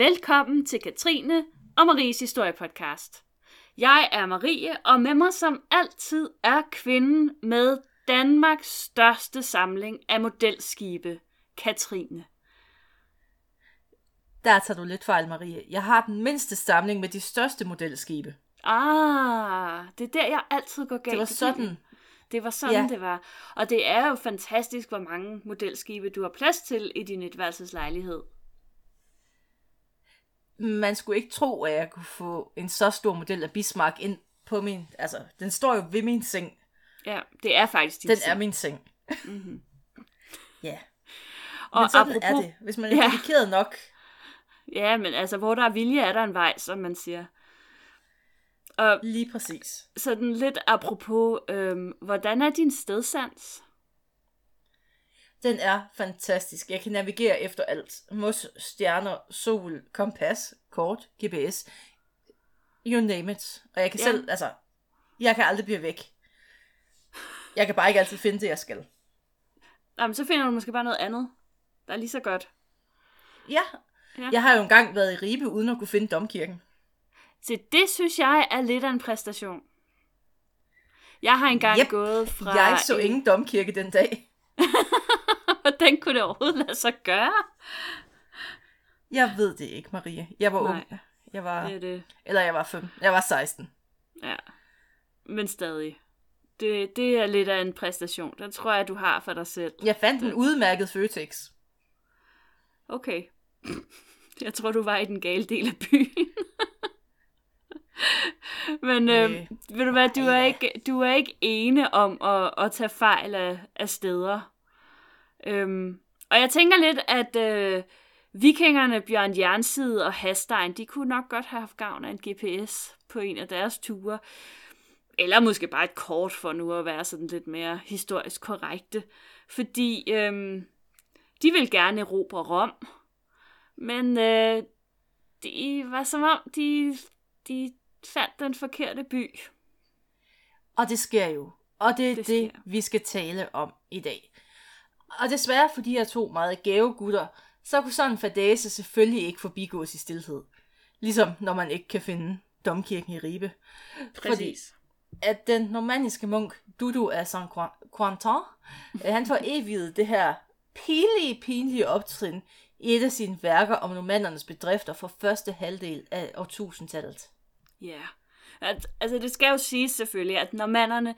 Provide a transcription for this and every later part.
Velkommen til Katrine og Maries historiepodcast. Jeg er Marie, og med mig som altid er kvinden med Danmarks største samling af modelskibe, Katrine. Der tager du lidt fejl, Marie. Jeg har den mindste samling med de største modelskibe. Ah, det er der, jeg altid går galt. Det var sådan. Det var sådan. Ja. det var. Og det er jo fantastisk, hvor mange modelskibe du har plads til i din etværelseslejlighed. Man skulle ikke tro, at jeg kunne få en så stor model af Bismarck ind på min... Altså, den står jo ved min seng. Ja, det er faktisk din Den seng. er min seng. Mm-hmm. ja. Og Men sådan apropos- er det. Hvis man er Ja. dedikeret nok. Ja, men altså, hvor der er vilje, er der en vej, som man siger. Og Lige præcis. sådan lidt apropos, øhm, hvordan er din stedsans? Den er fantastisk. Jeg kan navigere efter alt. Mos, stjerner, sol, kompas, kort, GPS. You name it. Og jeg kan Ja. selv, altså, jeg kan aldrig blive væk. Jeg kan bare ikke altid finde det, jeg skal. Jamen, så finder du måske bare noget andet, der er lige så godt. Ja. Ja. Jeg har jo engang været i Ribe, uden at kunne finde domkirken. Så det synes jeg er lidt af en præstation. Jeg har engang Yep. gået fra... Jeg så en- ingen domkirke den dag. Hvordan kunne det overhovedet lade sig gøre? Jeg ved det ikke, Marie. Jeg var Nej. ung. Jeg var, Det er det. eller jeg var 5. Jeg var 16. Ja. Men stadig. Det, det er lidt af en præstation. Den tror jeg, du har for dig selv. Jeg fandt en udmærket Føtex. Okay. Jeg tror, du var i den gale del af byen. Men øh, Øh, ved du hvad, du er ikke, du er ikke ene om at, at tage fejl af, af steder. Øhm, og jeg tænker lidt, at øh, vikingerne, Bjørn Jernside og Hastein, de kunne nok godt have haft gavn af en GPS på en af deres ture. Eller måske bare et kort for nu at være sådan lidt mere historisk korrekte. Fordi øhm, de vil gerne erobre Rom, men øh, det var som om, de, de fandt den forkerte by. Og det sker jo. Og det er Det det, sker. vi skal tale om i dag. Og desværre for de her to meget gave gutter, så kunne sådan en fadase selvfølgelig ikke forbigås i stillhed. Ligesom når man ikke kan finde domkirken i Ribe. Fordi at den normanniske munk, Dudu af Saint Quentin, øh, han får evigt det her pinlige, pinlige optrin i et af sine værker om normandernes bedrifter for første halvdel af årtusindtallet. Ja. At, altså, det skal jo siges selvfølgelig, at når manderne,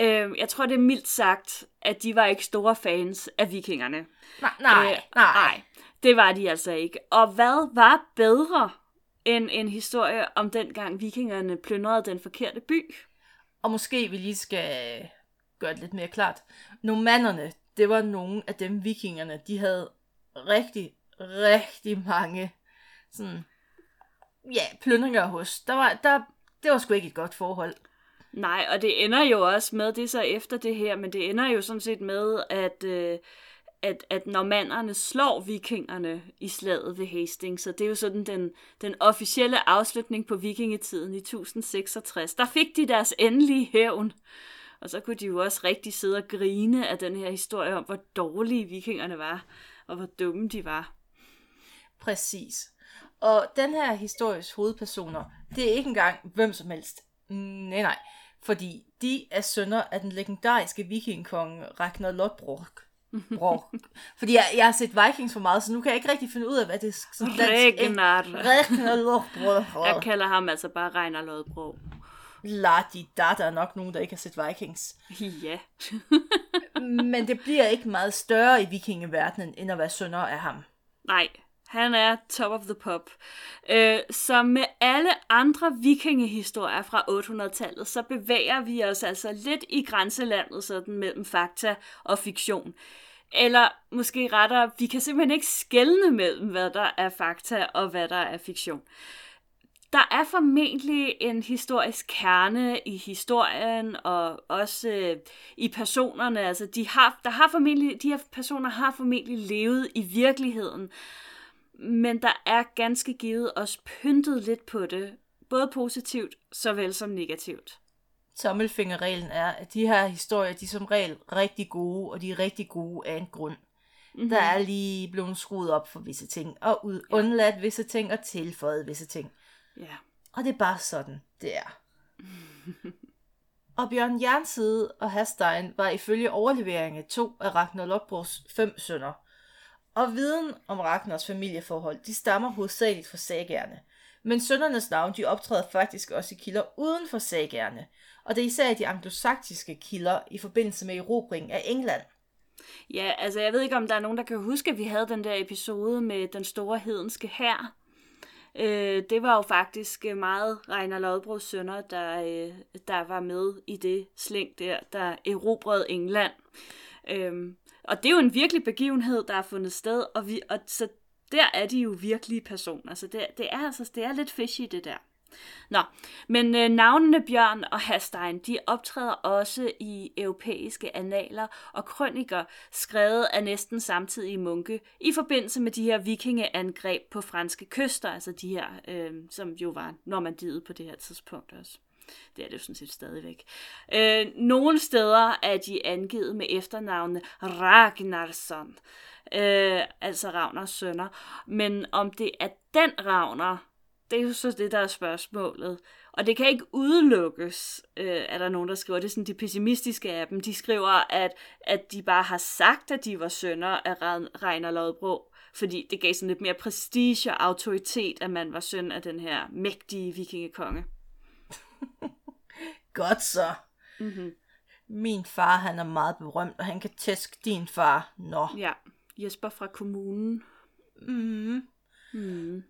øh, jeg tror det er mildt sagt, at de var ikke store fans af vikingerne. Nej, nej, Øh, nej. nej, det var de altså ikke. Og hvad var bedre end en historie om dengang vikingerne plyndrede den forkerte by? Og måske vi lige skal gøre det lidt mere klart. Normannerne, det var nogle af dem vikingerne, de havde rigtig, rigtig mange sådan, ja, plyndringer hos. Der var, der, det var sgu ikke et godt forhold. Nej, og det ender jo også med, det er så efter det her, men det ender jo sådan set med, at, øh, at, at normanderne slår vikingerne i slaget ved Hastings, så det er jo sådan den, den officielle afslutning på vikingetiden i 1066. Der fik de deres endelige hævn, og så kunne de jo også rigtig sidde og grine af den her historie om, hvor dårlige vikingerne var, og hvor dumme de var. Præcis. Og den her histories hovedpersoner, det er ikke engang hvem som helst. Nej, nej. Fordi de er sønner af den legendariske vikingkonge Ragnar Lodbrok. Brok. Fordi jeg, jeg har set Vikings for meget, så nu kan jeg ikke rigtig finde ud af, hvad det er sådan dansk- Ragnar. Ragnar Lodbrok. Jeg kalder ham altså bare Reiner Lodbro. Ladi da, der er nok nogen, der ikke har set Vikings. Ja. Men det bliver ikke meget større i vikingeverdenen, end at være sønner af ham. Nej, han er top of the pop. Øh, så med alle andre vikingehistorier fra 800-tallet, så bevæger vi os altså lidt i grænselandet sådan mellem fakta og fiktion. Eller måske rettere, vi kan simpelthen ikke skelne mellem, hvad der er fakta og hvad der er fiktion. Der er formentlig en historisk kerne i historien og også øh, i personerne. Altså, de, har, der har formentlig, de her personer har formentlig levet i virkeligheden, men der er ganske givet også pyntet lidt på det, både positivt såvel som negativt. Tommelfingerreglen er, at de her historier, de er som regel rigtig gode, og de er rigtig gode af en grund. Mm-hmm. Der er lige blevet skruet op for visse ting, og ud, ja. undladt visse ting, og tilføjet visse ting. Ja. Og det er bare sådan, det er. og Bjørn Jernside og Hastein var ifølge overleveringen to af Ragnar Lodbrogs fem sønner. Og viden om Ragnars familieforhold, de stammer hovedsageligt fra sagerne. Men sønnernes navn, de optræder faktisk også i kilder uden for sagerne. Og det er især de anglosaktiske kilder i forbindelse med erobringen af England. Ja, altså jeg ved ikke, om der er nogen, der kan huske, at vi havde den der episode med den store hedenske her. Øh, det var jo faktisk øh, meget Reiner Lodbros sønner, der, øh, der var med i det slæng der, der erobrede England. Øh, og det er jo en virkelig begivenhed, der er fundet sted, og, vi, og så der er de jo virkelige personer. Så det, det, er, altså, det er lidt fishy, det der. Nå, men øh, navnene Bjørn og Hastein, de optræder også i europæiske analer og krøniker, skrevet af næsten samtidige munke, i forbindelse med de her vikingeangreb på franske kyster, altså de her, øh, som jo var Normandiet på det her tidspunkt også. Det er det jo sådan set stadigvæk. Øh, nogle steder er de angivet med efternavnene Ragnarsson, øh, altså Ravners sønner. Men om det er den Ravner, det er jo så det, der er spørgsmålet. Og det kan ikke udelukkes, øh, er der nogen, der skriver. Det er sådan de pessimistiske af dem. De skriver, at, at de bare har sagt, at de var sønner af Reiner Lodbro, fordi det gav sådan lidt mere prestige og autoritet, at man var søn af den her mægtige vikingekonge. Godt så. Mm-hmm. Min far, han er meget berømt, og han kan tæske din far. Nå. Ja, Jesper fra kommunen. Mm. Mm.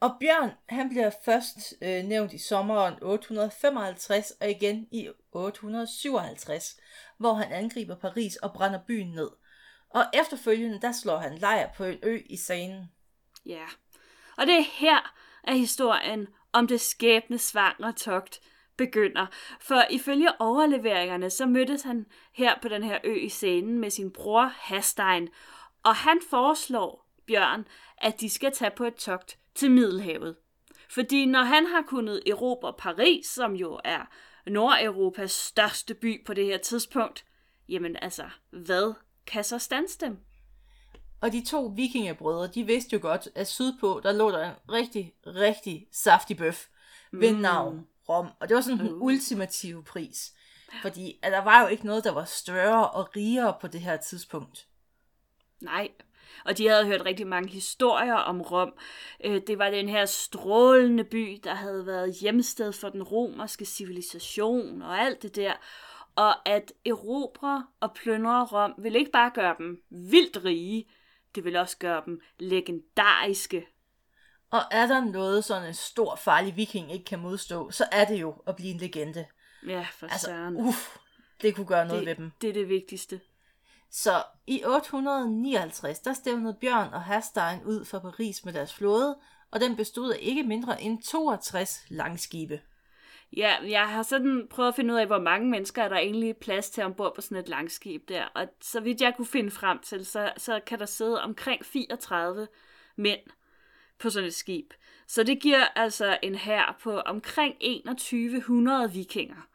Og Bjørn, han bliver først øh, nævnt i sommeren 855 og igen i 857, hvor han angriber Paris og brænder byen ned. Og efterfølgende, der slår han lejr på en ø i Seinen. Ja, og det er her, at historien om det skæbne svangre togt begynder. For ifølge overleveringerne, så mødtes han her på den her ø i scenen med sin bror Hastein, og han foreslår Bjørn, at de skal tage på et togt til Middelhavet. Fordi når han har kunnet erobre Paris, som jo er Nordeuropas største by på det her tidspunkt, jamen altså, hvad kan så stands dem? Og de to vikingebrødre, de vidste jo godt, at sydpå, der lå der en rigtig, rigtig saftig bøf ved mm. navn Rom. Og det var sådan den mm. ultimative pris. Fordi at der var jo ikke noget, der var større og rigere på det her tidspunkt. Nej, og de havde hørt rigtig mange historier om Rom. Øh, det var den her strålende by, der havde været hjemsted for den romerske civilisation og alt det der. Og at erobre og plyndre Rom ville ikke bare gøre dem vildt rige, det ville også gøre dem legendariske. Og er der noget, sådan en stor farlig viking ikke kan modstå, så er det jo at blive en legende. Ja, for altså, søren. Uff, det kunne gøre noget det, ved dem. Det er det vigtigste. Så i 859, der stævnede Bjørn og Hastein ud fra Paris med deres flåde, og den bestod af ikke mindre end 62 langskibe. Ja, jeg har sådan prøvet at finde ud af, hvor mange mennesker er der egentlig plads til ombord på sådan et langskib der. Og så vidt jeg kunne finde frem til, så, så kan der sidde omkring 34 mænd på sådan et skib. Så det giver altså en hær på omkring 2100 vikinger.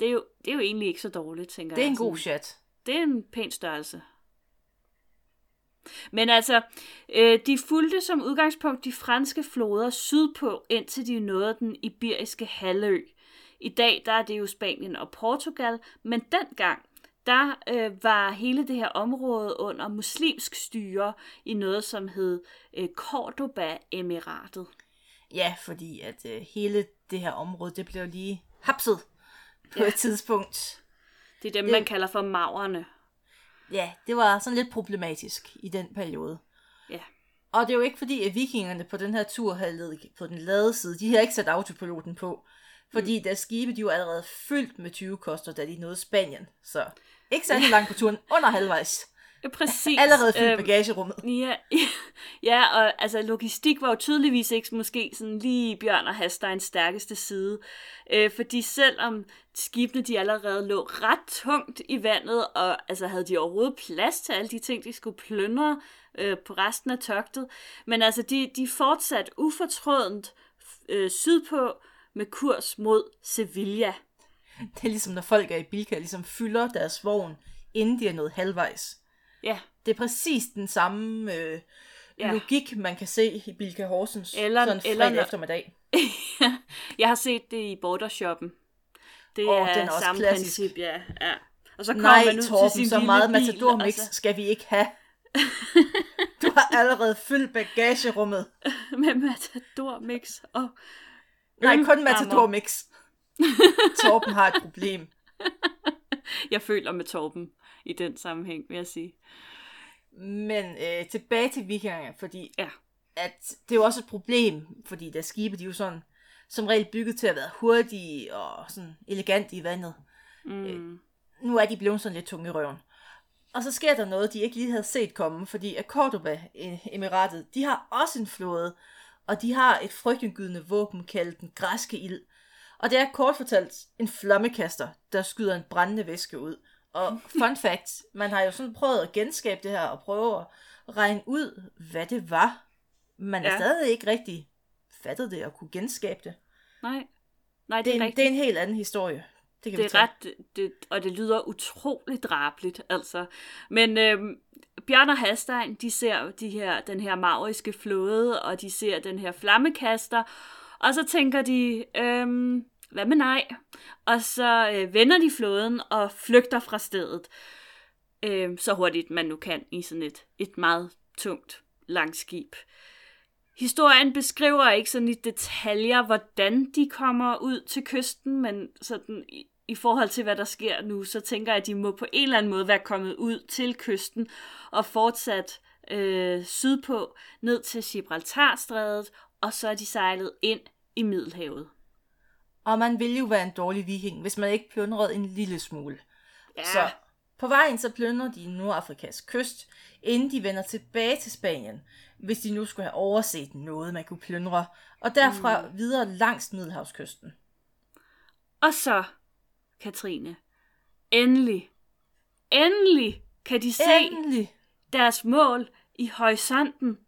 Det er jo, det er jo egentlig ikke så dårligt, tænker jeg. Det er en god chat det er en pæn størrelse. Men altså, øh, de fulgte som udgangspunkt de franske floder sydpå, indtil de nåede den iberiske halvø. I dag der er det jo Spanien og Portugal, men dengang der øh, var hele det her område under muslimsk styre i noget, som hed øh, Cordoba-emiratet. Ja, fordi at øh, hele det her område, det blev lige hapset på ja. et tidspunkt. Det er dem, det, man kalder for mavrene. Ja, det var sådan lidt problematisk i den periode. Ja. Og det er jo ikke fordi, at vikingerne på den her tur havde ledet på den lade side. De har ikke sat autopiloten på. Fordi mm. deres skibe, de var allerede fyldt med 20 koster, da de nåede Spanien. Så ikke særlig langt på turen, under halvvejs. Præcis. Allerede fyldt øhm, bagagerummet. Ja, ja, og altså logistik var jo tydeligvis ikke måske sådan lige Bjørn og Hasteins stærkeste side. Øh, fordi selvom skibene de allerede lå ret tungt i vandet, og altså havde de overhovedet plads til alle de ting, de skulle plyndre øh, på resten af togtet. Men altså de, de fortsat ufortrødent øh, sydpå med kurs mod Sevilla. Det er ligesom når folk er i Bilka, ligesom fylder deres vogn, inden de er nået halvvejs. Ja. det er præcis den samme øh, Ja. logik, man kan se i Bilka Horsens Eller- sådan eller fredag når- eftermiddag. jeg har set det i Bordershoppen. Det Åh, er, den er også samme klassisk. princip, ja. ja. Og så kommer Nej, man ud Torben, til sin så lille meget bil, Matador Mix og så- skal vi ikke have. Du har allerede fyldt bagagerummet. med Matador Mix og Nej, kun Ølrammer. Matador Mix. Torben har et problem. Jeg føler med Torben i den sammenhæng, vil jeg sige. Men øh, tilbage til vikingerne, fordi Ja. at det er jo også et problem, fordi der skibe, de er jo sådan, som regel bygget til at være hurtige og sådan elegante i vandet. Mm. Nu er de blevet sådan lidt tunge i røven. Og så sker der noget, de ikke lige havde set komme, fordi at Cordoba, eh, emiratet, de har også en flåde, og de har et frygtindgydende våben kaldet den græske ild. Og det er kort fortalt en flammekaster, der skyder en brændende væske ud. Og fun fact, man har jo sådan prøvet at genskabe det her og prøve at regne ud, hvad det var. Man Ja. stadig ikke rigtig fattet det og kunne genskabe det. Nej. Nej, det, Det er en, det er en helt anden historie. Det kan Det er ret, det, og det lyder utroligt drabligt, altså. Men øhm, Bjørn og Hastein, de ser de her, den her mauriske flåde, og de ser den her flammekaster, og så tænker de, øhm, hvad med nej? Og så øh, vender de flåden og flygter fra stedet, øhm, så hurtigt man nu kan i sådan et, et meget tungt langskib. Historien beskriver ikke sådan i detaljer, hvordan de kommer ud til kysten, men sådan i, i forhold til, hvad der sker nu, så tænker jeg, at de må på en eller anden måde være kommet ud til kysten og fortsat øh, sydpå ned til Gibraltarstrædet, og så er de sejlet ind i Middelhavet. Og man vil jo være en dårlig viking, hvis man ikke plyndrede en lille smule. Ja. Så på vejen så plyndrer de Nordafrikas kyst, inden de vender tilbage til Spanien, hvis de nu skulle have overset noget, man kunne plyndre, og derfra mm. videre langs Middelhavskysten. Og så, Katrine, endelig, endelig kan de se Endelig! deres mål i horisonten.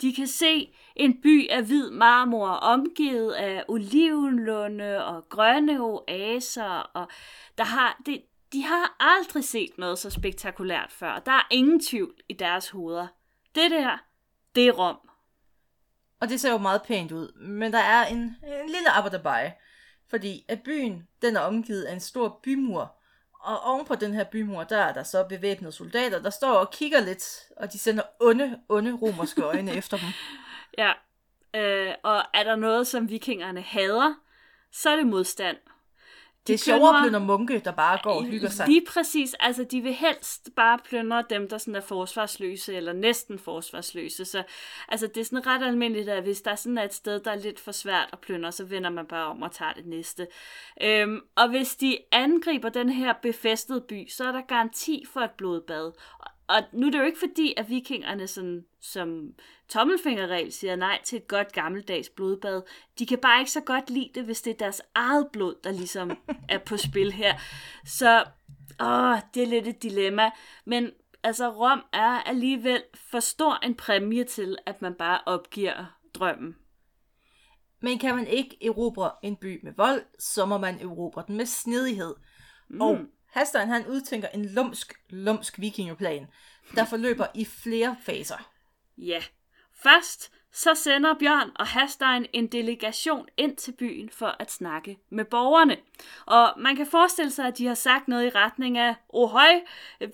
De kan se en by af hvid marmor, omgivet af olivenlunde og grønne oaser, og der har, det, de har aldrig set noget så spektakulært før. Der er ingen tvivl i deres hoveder. Det der, det er Rom. Og det ser jo meget pænt ud, men der er en, en lille aber dabei, fordi at byen, den er omgivet af en stor bymur, og oven på den her bymur, der er der så bevæbnede soldater, der står og kigger lidt, og de sender onde, onde romerske øjne efter dem. Ja, øh, og er der noget, som vikingerne hader, så er det modstand. Det er sjovere at plyndre munke, der bare går og hygger sig. Lige præcis. Altså, de vil helst bare plyndre dem, der sådan er forsvarsløse, eller næsten forsvarsløse. Så altså, det er sådan ret almindeligt, at hvis der sådan er et sted, der er lidt for svært at plyndre, så vender man bare om og tager det næste. Øhm, og hvis de angriber den her befæstede by, så er der garanti for et blodbad. Og- nu er det jo ikke fordi, at vikingerne sådan, som tommelfingerregel siger nej til et godt gammeldags blodbad. De kan bare ikke så godt lide det, hvis det er deres eget blod, der ligesom er på spil her. Så åh, det er lidt et dilemma. Men altså, Rom er alligevel for stor en præmie til, at man bare opgiver drømmen. Men kan man ikke erobre en by med vold, så må man erobre den med snedighed. Mm. Og Hastan han udtænker en lumsk, lumsk vikingeplan, der forløber i flere faser. Ja, først så sender Bjørn og Hastein en delegation ind til byen for at snakke med borgerne. Og man kan forestille sig, at de har sagt noget i retning af, oh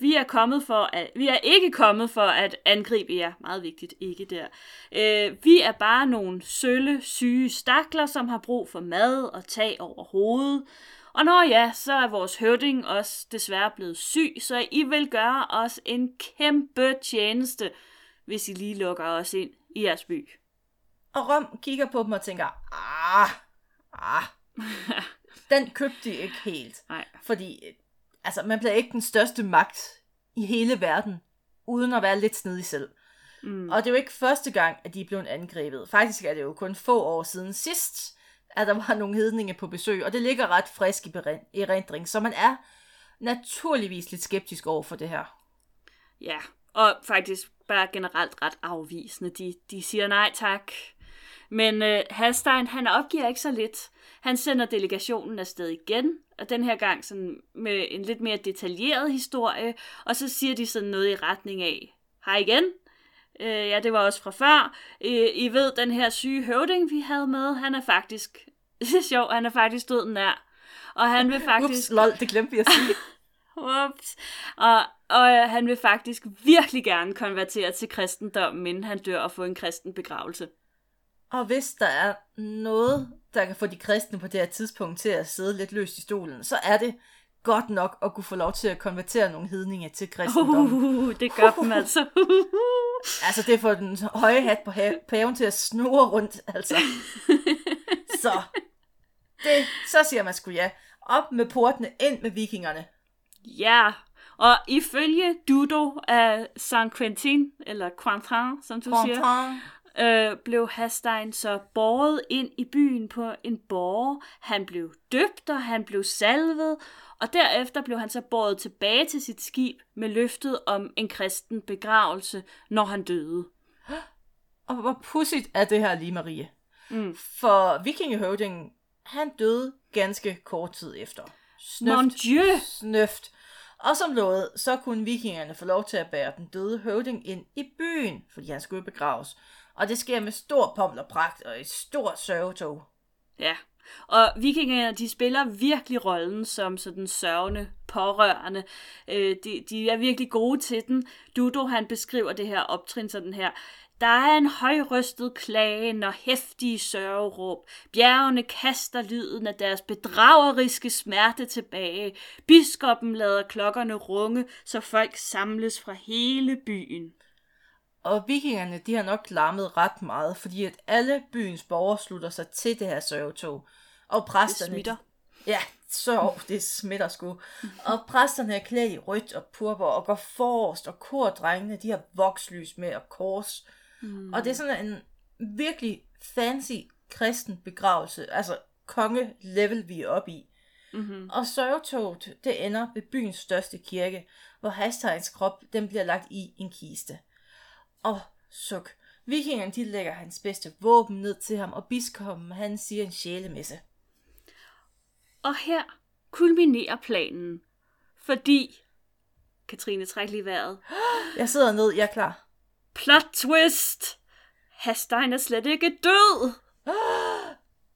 vi er, kommet for at, vi er ikke kommet for at angribe jer. Meget vigtigt, ikke der. Øh, vi er bare nogle sølle, syge stakler, som har brug for mad og tag over hovedet. Og når ja, så er vores høvding også desværre blevet syg, så I vil gøre os en kæmpe tjeneste, hvis I lige lukker os ind i jeres by. Og Rom kigger på dem og tænker, ah, ah. Den købte de ikke helt. Nej. Fordi øh, altså, man bliver ikke den største magt i hele verden, uden at være lidt snedig selv. Mm. Og det er jo ikke første gang, at de er blevet angrebet. Faktisk er det jo kun få år siden sidst, at der var nogle hedninge på besøg, og det ligger ret frisk i erindring, så man er naturligvis lidt skeptisk over for det her. Ja, og faktisk bare generelt ret afvisende. De, de siger nej tak. Men øh, Hastein, han opgiver ikke så lidt. Han sender delegationen afsted igen, og den her gang sådan med en lidt mere detaljeret historie, og så siger de sådan noget i retning af, hej igen. Øh, ja, det var også fra før. Øh, I ved, den her syge høvding, vi havde med, han er faktisk... Sjovt, han er faktisk død nær. Og han vil faktisk... Ups, lol, det glemte vi at sige. Ups. Og, og han vil faktisk virkelig gerne konvertere til kristendommen, inden han dør og få en kristen begravelse. Og hvis der er noget, der kan få de kristne på det her tidspunkt til at sidde lidt løst i stolen, så er det godt nok at kunne få lov til at konvertere nogle hedninge til kristendommen. Uh, det gør dem altså. Altså, det får den høje hat på paven til at snurre rundt, altså. Så, det, så siger man sgu ja. Op med portene, ind med vikingerne. Ja, og ifølge Dudo af Saint Quentin, eller Quentin, som du siger, Quentin. øh, blev Hastein så båret ind i byen på en borg. Han blev døbt, og han blev salvet, og derefter blev han så båret tilbage til sit skib med løftet om en kristen begravelse, når han døde. Og hvor pudsigt er det her lige, Marie. Mm. For vikingehøvdingen, han døde ganske kort tid efter. Mon Dieu! snøft. Og som lovet, så kunne vikingerne få lov til at bære den døde høvding ind i byen, fordi han skulle begraves. Og det sker med stor pomp og pragt og et stort sørgetog. Ja, og vikingerne, de spiller virkelig rollen som sådan sørgende pårørende. Øh, de, de er virkelig gode til den. Dudo, han beskriver det her optrin sådan her. Der er en højrystet klagen og hæftige sørgeråb. Bjergene kaster lyden af deres bedrageriske smerte tilbage. Biskoppen lader klokkerne runge, så folk samles fra hele byen. Og vikingerne, de har nok larmet ret meget, fordi at alle byens borgere slutter sig til det her sørgetog. Og Det præsterne... smitter. Ja, så det smitter sgu. Og præsterne er klædt i rødt og purpur og går forrest, og kordrengene, de har vokslys med og kors. Mm. Og det er sådan en virkelig fancy kristen begravelse, altså konge-level, vi er oppe i. Mm-hmm. Og sørgetoget, det ender ved byens største kirke, hvor Hastegns krop, den bliver lagt i en kiste. Og suk. Vikingerne, de lægger hans bedste våben ned til ham, og biskoppen, han siger en sjælemesse. Og her kulminerer planen, fordi... Katrine, træk lige vejret. Jeg sidder ned, jeg er klar. Plot twist! Hastein er slet ikke død!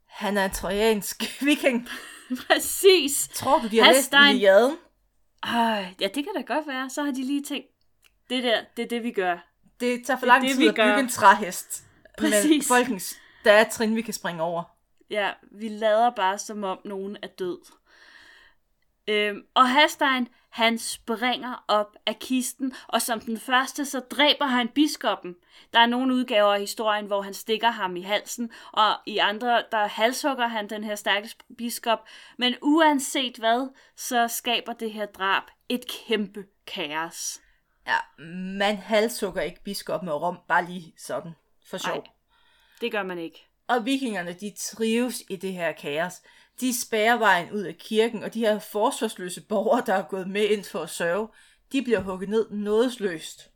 Han er en trojansk viking. Præcis! Tror du, de har læst Hasstein- Iliaden? Ej, ja, det kan da godt være. Så har de lige tænkt, det der, det er det, vi gør. Det tager for Det lang det, tid vi at bygge gør. en træhest. Men Præcis. folkens, der er trin, vi kan springe over. Ja, vi lader bare, som om nogen er død. Øhm, og Hastein, han springer op af kisten, og som den første, så dræber han biskoppen. Der er nogle udgaver af historien, hvor han stikker ham i halsen, og i andre, der halshugger han den her stærke biskop. Men uanset hvad, så skaber det her drab et kæmpe kaos. Ja, man halssukker ikke biskoppen med rom, bare lige sådan, for sjov. Nej. Det gør man ikke. Og vikingerne, de trives i det her kaos. De spærrer vejen ud af kirken, og de her forsvarsløse borgere, der er gået med ind for at sørge, de bliver hugget ned nådesløst.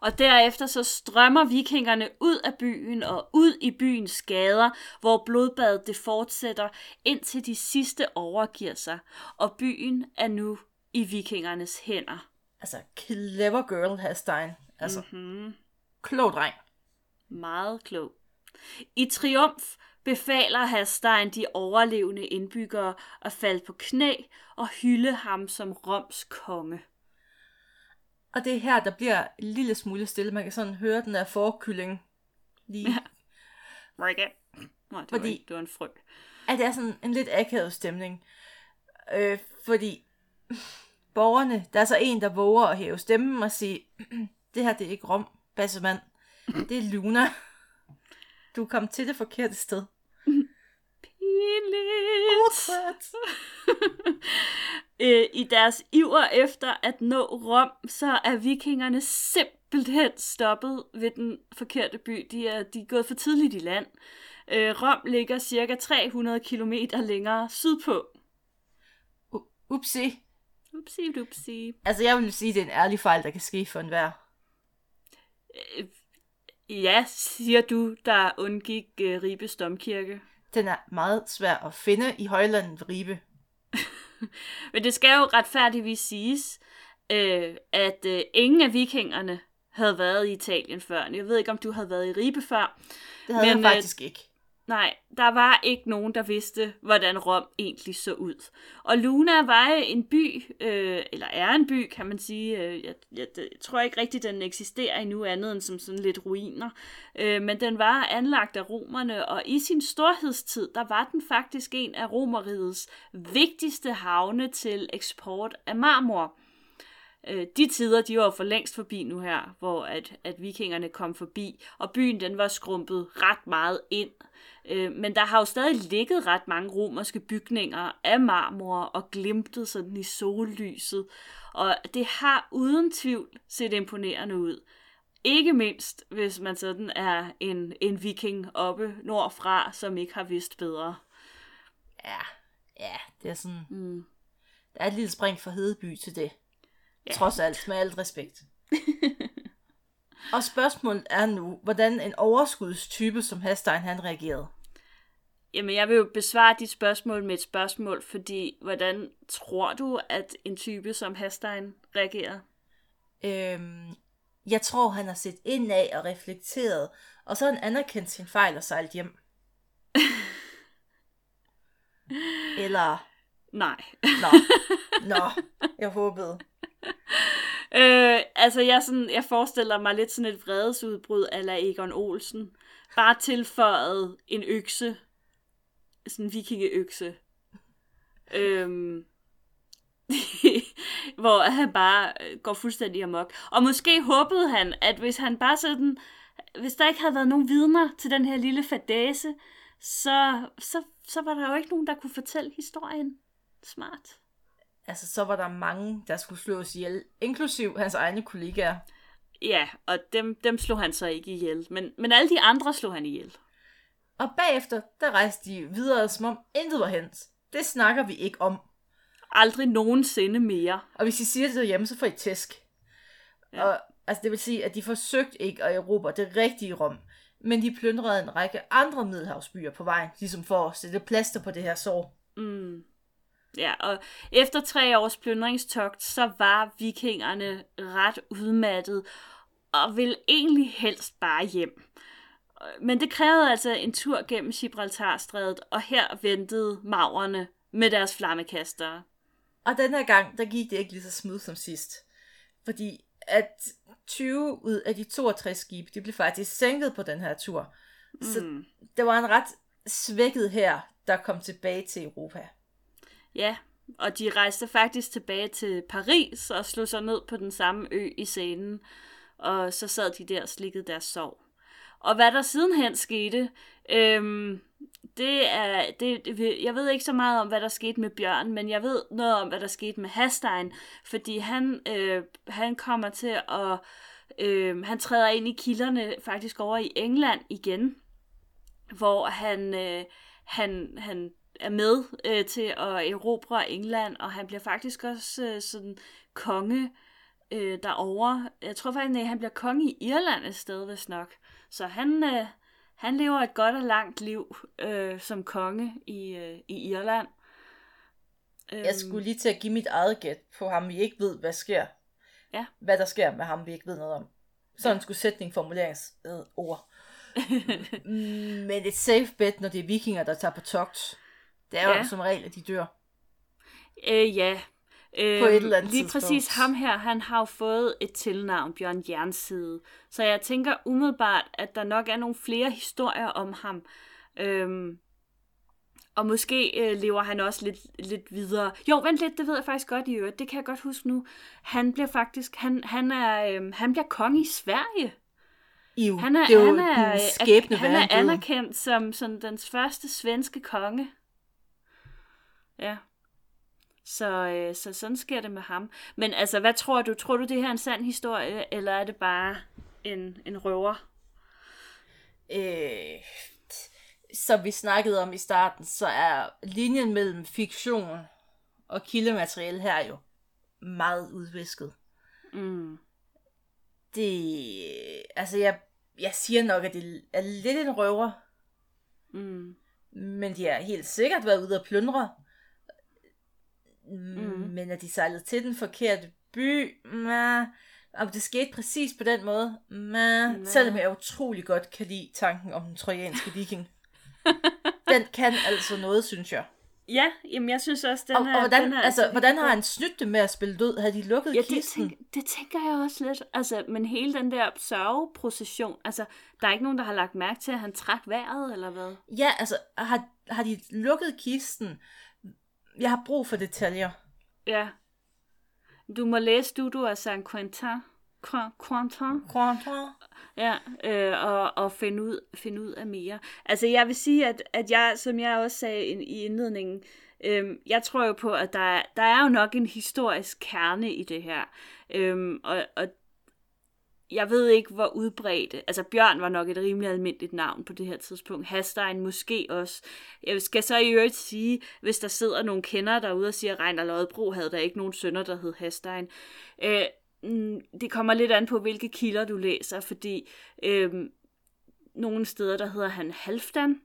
Og derefter så strømmer vikingerne ud af byen og ud i byens gader, hvor blodbadet det fortsætter, indtil de sidste overgiver sig. Og byen er nu i vikingernes hænder. Altså, clever girl, Hastein. Altså, mm-hmm. klog dreng. Meget klog. I triumf befaler Hastein de overlevende indbyggere at falde på knæ og hylde ham som Roms konge. Og det er her, der bliver en lille smule stille. Man kan sådan høre den der forkylling lige. Ja. Rikke. Nå, det, var, Fordi- en- det var en frø. At det er sådan en lidt akavet stemning. Øh, fordi borgerne, der er så en, der våger at hæve stemmen og sige, det her det er ikke Rom, bassemand. Det er Luna. Du kommet til det forkerte sted. Pinligt. Øh, I deres iver efter at nå Rom, så er vikingerne simpelthen stoppet ved den forkerte by. De er, de er gået for tidligt i land. Øh, Rom ligger cirka 300 km længere sydpå. U- Upsi. Upsi, dupsi. Altså, jeg vil sige, det er en ærlig fejl, der kan ske for enhver. Ja, siger du, der undgik øh, Ribes domkirke. Den er meget svær at finde i højlandet ved Ribe. Men det skal jo retfærdigvis siges, øh, at øh, ingen af vikingerne havde været i Italien før. Jeg ved ikke, om du havde været i Ribe før. Det havde Men, jeg øh, faktisk ikke. Nej, der var ikke nogen, der vidste, hvordan Rom egentlig så ud. Og Luna var en by, øh, eller er en by, kan man sige. Øh, jeg, jeg, jeg tror ikke rigtigt, den eksisterer endnu andet end som sådan lidt ruiner. Øh, men den var anlagt af romerne, og i sin storhedstid, der var den faktisk en af romerrigets vigtigste havne til eksport af marmor. Øh, de tider, de var for længst forbi nu her, hvor at, at vikingerne kom forbi, og byen den var skrumpet ret meget ind. Øh, men der har jo stadig ligget ret mange romerske bygninger af marmor og glimtet sådan i sollyset, og det har uden tvivl set imponerende ud. Ikke mindst, hvis man sådan er en, en viking oppe nordfra, som ikke har vidst bedre. Ja, ja, det er sådan... Mm. Der er et lille spring fra Hedeby til det. Ja. Trods alt, med alt respekt. og spørgsmålet er nu, hvordan en overskudstype som Hastein han reagerede. Jamen, jeg vil jo besvare dit spørgsmål med et spørgsmål, fordi hvordan tror du, at en type som Hastein reagerer? Øhm, jeg tror, han har set indad og reflekteret, og så har han anerkendt sin fejl og sejlet hjem. Eller, Nej. nå, nå, jeg håbede. Øh, altså, jeg, sådan, jeg forestiller mig lidt sådan et vredesudbrud ala Egon Olsen. Bare tilføjet en økse. Sådan en vikingeøkse. Øhm, hvor han bare øh, går fuldstændig amok. Og måske håbede han, at hvis han bare sådan, hvis der ikke havde været nogen vidner til den her lille fadase, så, så, så var der jo ikke nogen, der kunne fortælle historien. Smart. Altså, så var der mange, der skulle slås ihjel, inklusiv hans egne kollegaer. Ja, og dem, dem slog han så ikke ihjel. Men, men alle de andre slog han ihjel. Og bagefter, der rejste de videre, som om intet var hent. Det snakker vi ikke om. Aldrig nogensinde mere. Og hvis I siger det derhjemme, så får I tæsk. Ja. Og altså, det vil sige, at de forsøgte ikke at erobre det rigtige Rom, men de plyndrede en række andre middelhavsbyer på vejen, ligesom for at sætte plaster på det her sår. Mm. Ja, og efter tre års plyndringstogt, så var vikingerne ret udmattet og ville egentlig helst bare hjem. Men det krævede altså en tur gennem Gibraltarstrædet, og her ventede mavrene med deres flammekastere. Og den her gang, der gik det ikke lige så smooth som sidst. Fordi at 20 ud af de 62 skibe, de blev faktisk sænket på den her tur. Så Mm. det var en ret svækket her, der kom tilbage til Europa. Ja, og de rejste faktisk tilbage til Paris og slog sig ned på den samme ø i scenen, og så sad de der og slikkede deres sov. Og hvad der sidenhen skete, øhm, det er, det, det, jeg ved ikke så meget om, hvad der skete med Bjørn, men jeg ved noget om, hvad der skete med Hastein, fordi han, øh, han kommer til at, øh, han træder ind i kilderne faktisk over i England igen, hvor han, øh, han, han er med øh, til at erobre England, og han bliver faktisk også øh, sådan konge øh, derovre. Jeg tror faktisk, at han bliver konge i Irland et sted, hvis nok. Så han, øh, han lever et godt og langt liv øh, som konge i, øh, i Irland. Jeg skulle lige til at give mit eget gæt på ham, vi ikke ved, hvad sker. Ja. Hvad der sker med ham, vi ikke ved noget om. Sådan ja. skulle sætning formuleringsord. Men et safe bet, når det er vikinger, der tager på togt, det er jo Ja. som regel, at de dør. Øh, ja. Øh, På et eller andet Lige tidspunkt. præcis ham her, han har jo fået et tilnavn, Bjørn Jernside. Så jeg tænker umiddelbart, at der nok er nogle flere historier om ham. Øhm, og måske øh, lever han også lidt, lidt videre. Jo, vent lidt, det ved jeg faktisk godt i øvrigt. Det kan jeg godt huske nu. Han bliver faktisk, han, han, er, øh, han bliver konge i Sverige. Iv, Han er, det er jo han er, skæbne han er anerkendt som, som den første svenske konge. Ja. Så, øh, så sådan sker det med ham. Men altså, hvad tror du? Tror du, det her er en sand historie, eller er det bare en, en røver? Øh, som vi snakkede om i starten, så er linjen mellem fiktion og kildemateriale her jo meget udvisket. Mm. Det, altså jeg, jeg siger nok, at det er lidt en røver, Mm. men de har helt sikkert været ude at plyndre. Mm. Mm. Men at de sejlede til den forkerte by, nah, om det skete præcis på den måde, men selvom jeg utrolig godt kan lide tanken om den trojanske viking. den kan altså noget, synes jeg. Ja, jamen jeg synes også, den Og, er... og hvordan, den er altså, virkelig hvordan har han snydt det med at spille død? Havde de lukket Ja, det, kisten? tænk, det tænker jeg også lidt. Altså, men hele den der sørgeprocession, altså, der er ikke nogen, der har lagt mærke til, at han trak vejret, eller hvad? Ja, altså, har, har de lukket kisten? Jeg har brug for detaljer. Ja. Du må læse Dudu af Saint Quentin. Qu- Quentin. Quentin? Ja, øh, og, og finde, ud, finde ud af mere. Altså, jeg vil sige, at, at jeg, som jeg også sagde i, i indledningen, øh, jeg tror jo på, at der, er- der er jo nok en historisk kerne i det her. Øh, og, og jeg ved ikke, hvor udbredt. Altså, Bjørn var nok et rimelig almindeligt navn på det her tidspunkt. Hastein måske også. Jeg skal så i øvrigt sige, hvis der sidder nogle kender derude og siger, at Reiner Lodbro havde der ikke nogen sønner, der hed Hastein. Øh, mm, det kommer lidt an på, hvilke kilder du læser, fordi øh, nogle steder, der hedder han Halfdan,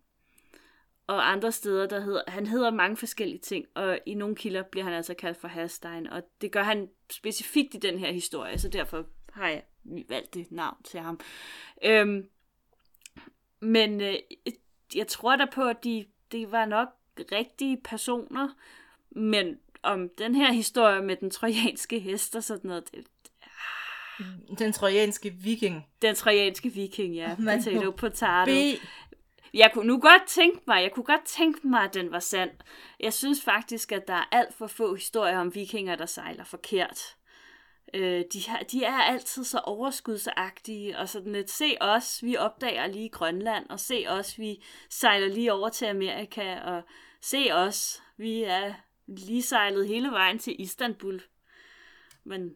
og andre steder, der hedder, han hedder mange forskellige ting, og i nogle kilder bliver han altså kaldt for Hastein, og det gør han specifikt i den her historie, så derfor har jeg valgt det navn til ham. Øhm, men øh, jeg tror da på, at de, de var nok rigtige personer, men om den her historie med den trojanske hest og sådan noget, det, Den trojanske viking. den trojanske viking, ja, Man potato potato. Be Jeg kunne nu godt tænke mig, jeg kunne godt tænke mig, at den var sand. Jeg synes faktisk, at der er alt for få historier om vikinger, der sejler forkert. Øh, de, har, de er altid så overskudsagtige, og sådan lidt, se os, vi opdager lige Grønland, og se os, vi sejler lige over til Amerika, og se os, vi er lige sejlet hele vejen til Istanbul. Men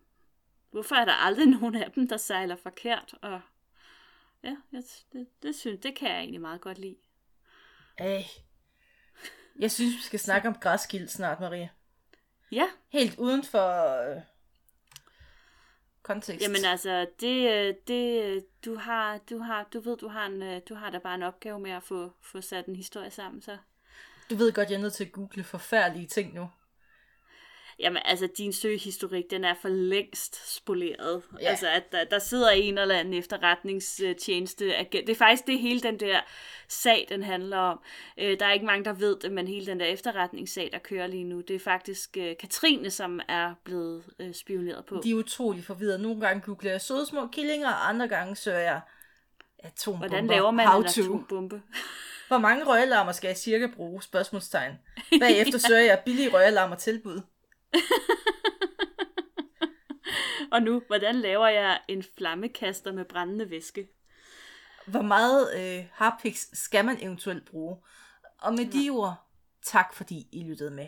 hvorfor er der aldrig nogen af dem, der sejler forkert? Og ja, jeg, det, det, synes, det kan jeg egentlig meget godt lide. Ej. Jeg synes, vi skal snakke om græskild snart, Marie. Ja, Helt uden for øh, kontekst. jamen altså, det, øh, det, øh, du har, du har, du ved, du har, en, øh, du har da bare en opgave med at få, få sat en historie sammen, så. Du ved godt, jeg er nødt til at google forfærdelige ting nu. Jamen altså, din søgehistorik, den er for længst spoleret. Ja. Ja. Altså, at der, der sidder en eller anden efterretningstjeneste agent. Det er faktisk det hele den der sag, den handler om. Øh, der er ikke mange, der ved det, men hele den der efterretningssag, der kører lige nu, det er faktisk øh, Katrine, som er blevet øh, spioneret på. De er utrolig forvirrede. Nogle gange googler jeg søde små killinger, og andre gange søger jeg atombomber. Hvordan laver man How en to. atombombe? Hvor mange røgalarmer skal jeg cirka bruge? Spørgsmålstegn. Bagefter søger jeg billige røgalarmer tilbud. Og nu, hvordan laver jeg en flammekaster med brændende væske? Hvor meget øh, harpix skal man eventuelt bruge? Og med de ord, tak fordi I lyttede med.